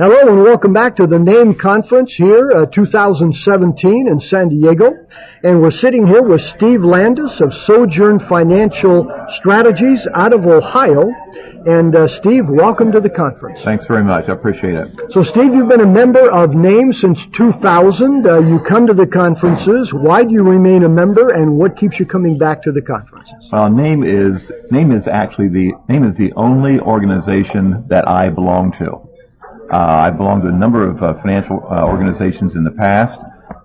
Hello and welcome back to the NAAIM conference here, uh, 2017 in San Diego. And we're sitting here with Steve Landis of Sojourn Financial Strategies out of Ohio. And uh, Steve, welcome to the conference. Thanks very much. I appreciate it. So Steve, you've been a member of NAAIM since 2000. Uh, you come to the conferences. Why do you remain a member and what keeps you coming back to the conferences? Well, NAAIM is, NAAIM is actually the, NAAIM is the only organization that I belong to. Uh, I belong to a number of uh, financial uh, organizations in the past.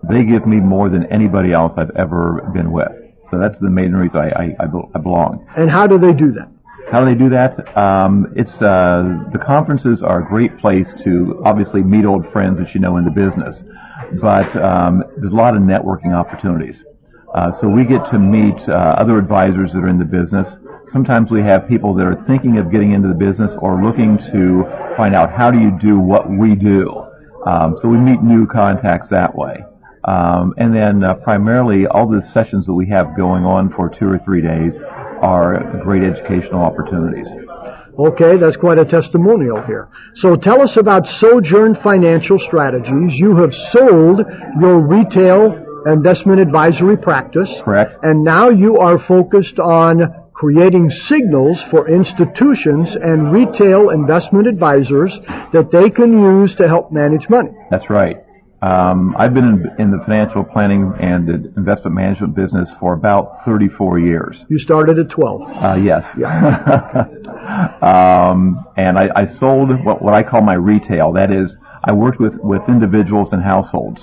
They give me more than anybody else I've ever been with. So that's the main reason I, I, I belong. And how do they do that? How do they do that? Um, it's uh, the conferences are a great place to obviously meet old friends that you know in the business, but um, there's a lot of networking opportunities. Uh, so we get to meet uh, other advisors that are in the business. Sometimes we have people that are thinking of getting into the business or looking to find out how do you do what we do. Um, so we meet new contacts that way. Um, and then uh, primarily all the sessions that we have going on for two or three days are great educational opportunities. Okay, that's quite a testimonial here. So tell us about Sojourn Financial Strategies. You have sold your retail investment advisory practice. Correct. And now you are focused on creating signals for institutions and retail investment advisors that they can use to help manage money. That's right. Um, I've been in, in, the financial planning and investment management business for about 34 years. You started at 12. Uh, yes. Yeah. um, and I, I sold what, what I call my retail. That is, I worked with, with individuals and households.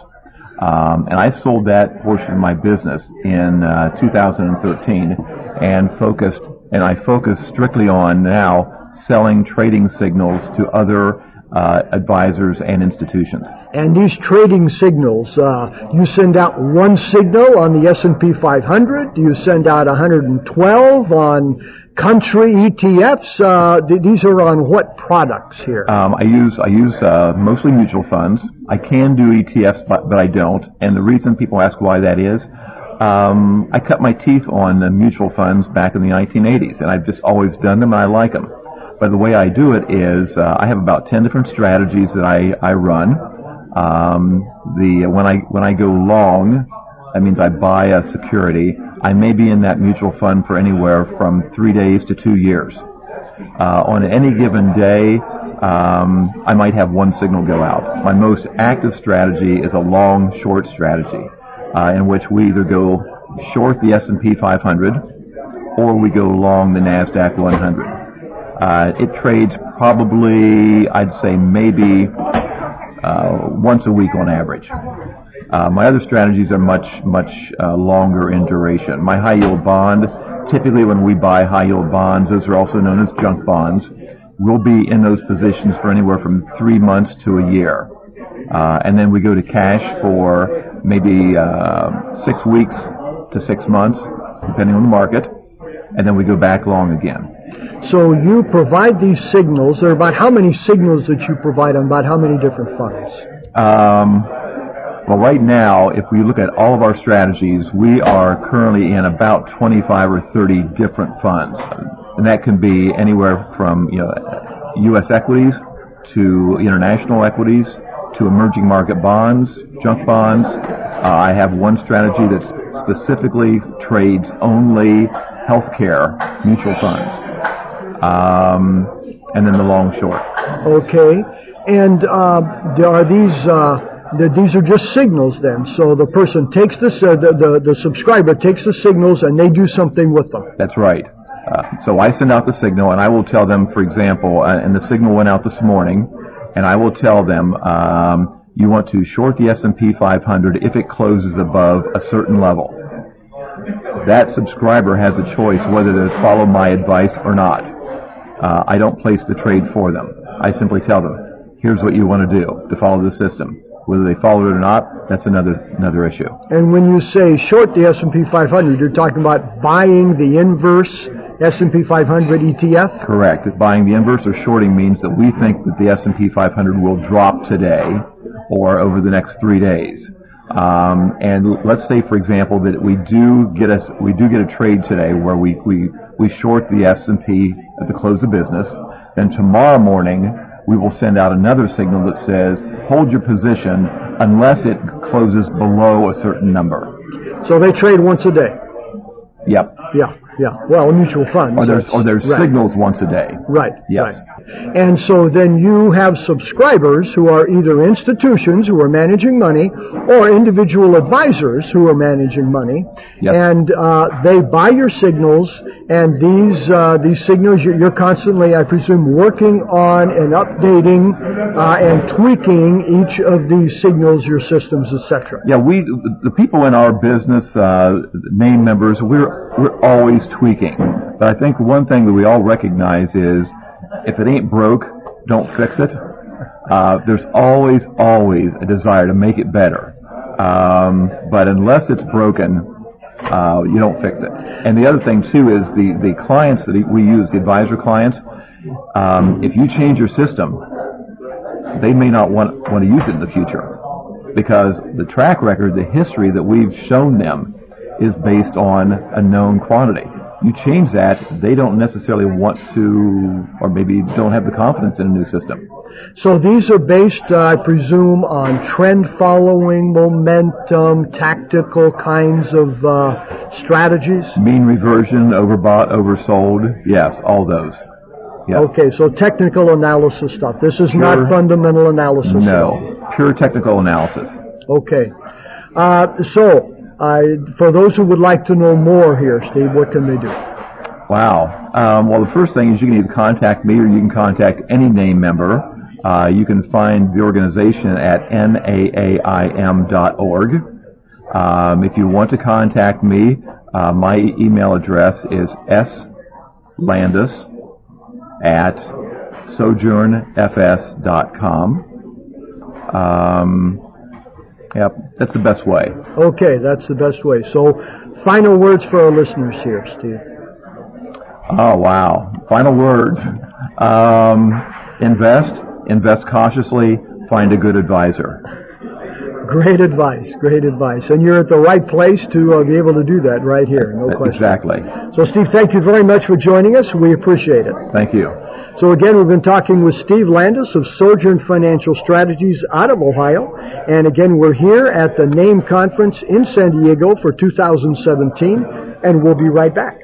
Um, and I sold that portion of my business in uh, 2013 and focused, and I focus strictly on now selling trading signals to other uh, advisors and institutions. And these trading signals, uh, you send out one signal on the S&P 500. Do you send out 112 on country ETFs. Uh, th- these are on what products here? Um, I use I use uh, mostly mutual funds. I can do ETFs, but, but I don't. And the reason people ask why that is, um, I cut my teeth on the mutual funds back in the 1980s, and I've just always done them, and I like them. But the way I do it is uh, I have about 10 different strategies that I I run. Um, the when I when I go long, that means I buy a security. I may be in that mutual fund for anywhere from three days to two years. Uh, on any given day, um, I might have one signal go out. My most active strategy is a long short strategy, uh, in which we either go short the S&P 500 or we go long the Nasdaq 100. Uh, it trades probably, I'd say, maybe uh, once a week on average. Uh, my other strategies are much, much uh, longer in duration. My high yield bond, typically when we buy high yield bonds, those are also known as junk bonds. We'll be in those positions for anywhere from three months to a year. Uh, and then we go to cash for maybe uh, six weeks to six months, depending on the market. And then we go back long again. So you provide these signals. There are about how many signals that you provide on about how many different funds? Um, well, right now, if we look at all of our strategies, we are currently in about 25 or 30 different funds. And that can be anywhere from, you know, U.S. equities to international equities to emerging market bonds, junk bonds. Uh, I have one strategy that specifically trades only healthcare mutual funds. Um, and then the long short. Okay. And uh, are these uh, these are just signals then. So the person takes this, uh, the, the, the subscriber takes the signals and they do something with them. That's right. Uh, so I send out the signal and I will tell them, for example, uh, and the signal went out this morning, and I will tell them, um, you want to short the S&P 500 if it closes above a certain level. That subscriber has a choice whether to follow my advice or not. Uh, I don't place the trade for them. I simply tell them, here's what you want to do to follow the system. Whether they follow it or not, that's another another issue. And when you say short the S&P 500, you're talking about buying the inverse S&P 500 ETF? Correct. Buying the inverse or shorting means that we think that the S&P 500 will drop today or over the next three days. Um, and let's say, for example, that we do get us we do get a trade today where we we we short the S&P at the close of business. Then tomorrow morning we will send out another signal that says, hold your position unless it closes below a certain number. So they trade once a day. Yep. Yeah, yeah. Well, a mutual fund. Or there's, or there's right. signals once a day. Right. Yes. Right. And so then you have subscribers who are either institutions who are managing money or individual advisors who are managing money. Yes. And uh, they buy your signals, and these uh, these signals you're, you're constantly, I presume, working on and updating uh, and tweaking each of these signals, your systems, etc. Yeah, we, the people in our business, uh, NAAIM members, we're, we're always tweaking. But I think one thing that we all recognize is if it ain't broke, don't fix it. Uh, there's always, always a desire to make it better. Um, but unless it's broken, uh, you don't fix it. And the other thing too is the, the clients that we use, the advisor clients, um, if you change your system, they may not want, want to use it in the future because the track record, the history that we've shown them is based on a known quantity. You change that, they don't necessarily want to, or maybe don't have the confidence in a new system. So these are based, uh, I presume, on trend following, momentum, tactical kinds of uh, strategies. Mean reversion, overbought, oversold, yes, all those. Yes. Okay, so technical analysis stuff. This is Pure- not fundamental analysis. No, pure technical analysis. Okay. Uh, so, For those who would like to know more here, Steve, what can they do? Wow. Um, well, the first thing is you can either contact me or you can contact any NAAIM member. Uh, you can find the organization at naaim.org. Um, if you want to contact me, uh, my email address is slandis at sojournfs.com. Um, yep, that's the best way. Okay, that's the best way. So, final words for our listeners here, Steve. Oh wow! Final words. Um, invest. Invest cautiously. Find a good advisor. Great advice, great advice. And you're at the right place to uh, be able to do that right here, no question. Exactly. So, Steve, thank you very much for joining us. We appreciate it. Thank you. So again, we've been talking with Steve Landis of Sojourn Financial Strategies out of Ohio. And again, we're here at the NAAIM conference in San Diego for 2017, and we'll be right back.